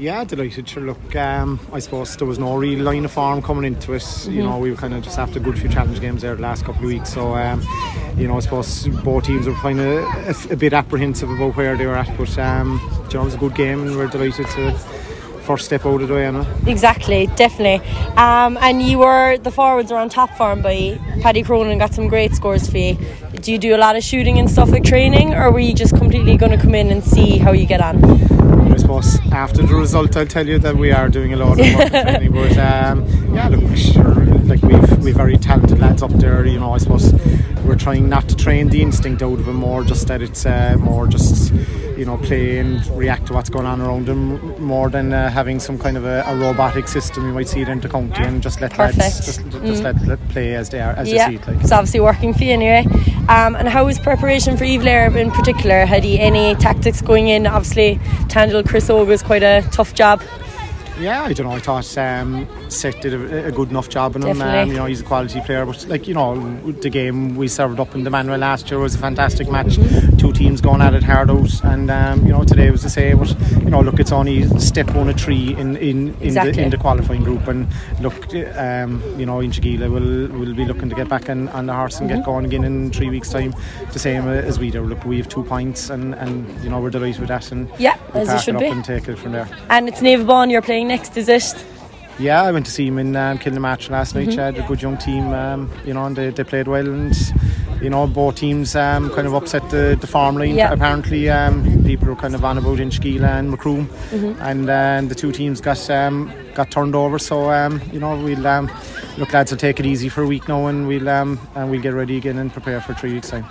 Yeah, delighted. Sure, look, um, I suppose there was no real line of form coming into it. Mm-hmm. You know, we were kind of just after a good few challenge games there the last couple of weeks. So, um, you know, I suppose both teams were kind of a, a, bit apprehensive about where they were at. But, um, you know, it was a good game and we're delighted to first step out of the way? Exactly, definitely. Um, and you were the forwards were on top form by Paddy Cronin got some great scores for you. Do you do a lot of shooting and stuff like training, or were you just completely going to come in and see how you get on? After the result, I'll tell you that we are doing a lot of work training. But um, yeah, look, sure, like we've we've very talented lads up there. You know, I suppose we're trying not to train the instinct out of them more, just that it's uh, more just you know play and react to what's going on around them more than uh, having some kind of a, a, robotic system. You might see it in the county and just let Perfect. lads just, just mm. let, let play as they are as yeah. they see it. Like. It's obviously working for you anyway. Um, and how was preparation for Uibh Laoire in particular? Had he any tactics going in? Obviously, to handle Chris Og was quite a tough job. Yeah, I don't know. I thought um, Seth did a, a, good enough job in him. Um, you know, he's a quality player. But like you know, the game we served up in the Manuel last year was a fantastic match. Mm-hmm. Two teams going at it hard out, and um, you know today was the same. But you know, look, it's only step one of three in in, in, exactly. the, in the qualifying group, and look, um, you know, Inchigeelagh will will be looking to get back on, on the horse and mm-hmm. get going again in three weeks' time. The same as we do. Look, we have two points, and and you know we're delighted with that, and yeah, as it should it be, and take it from there. And it's Naomh Abán you're playing next, is it? Yeah, I went to see him in um, Kilnamartyra last night. Mm-hmm. Had a good young team, um, you know, and they, they played well. And you know, both teams um, kind of upset the, the farm line. Yeah. Apparently, um, people were kind of on about Inchigeelagh and Macroom, mm-hmm. and uh, the two teams got um, got turned over. So um, you know, we'll um, look, lads, will take it easy for a week now, and we'll um, and we'll get ready again and prepare for three weeks time.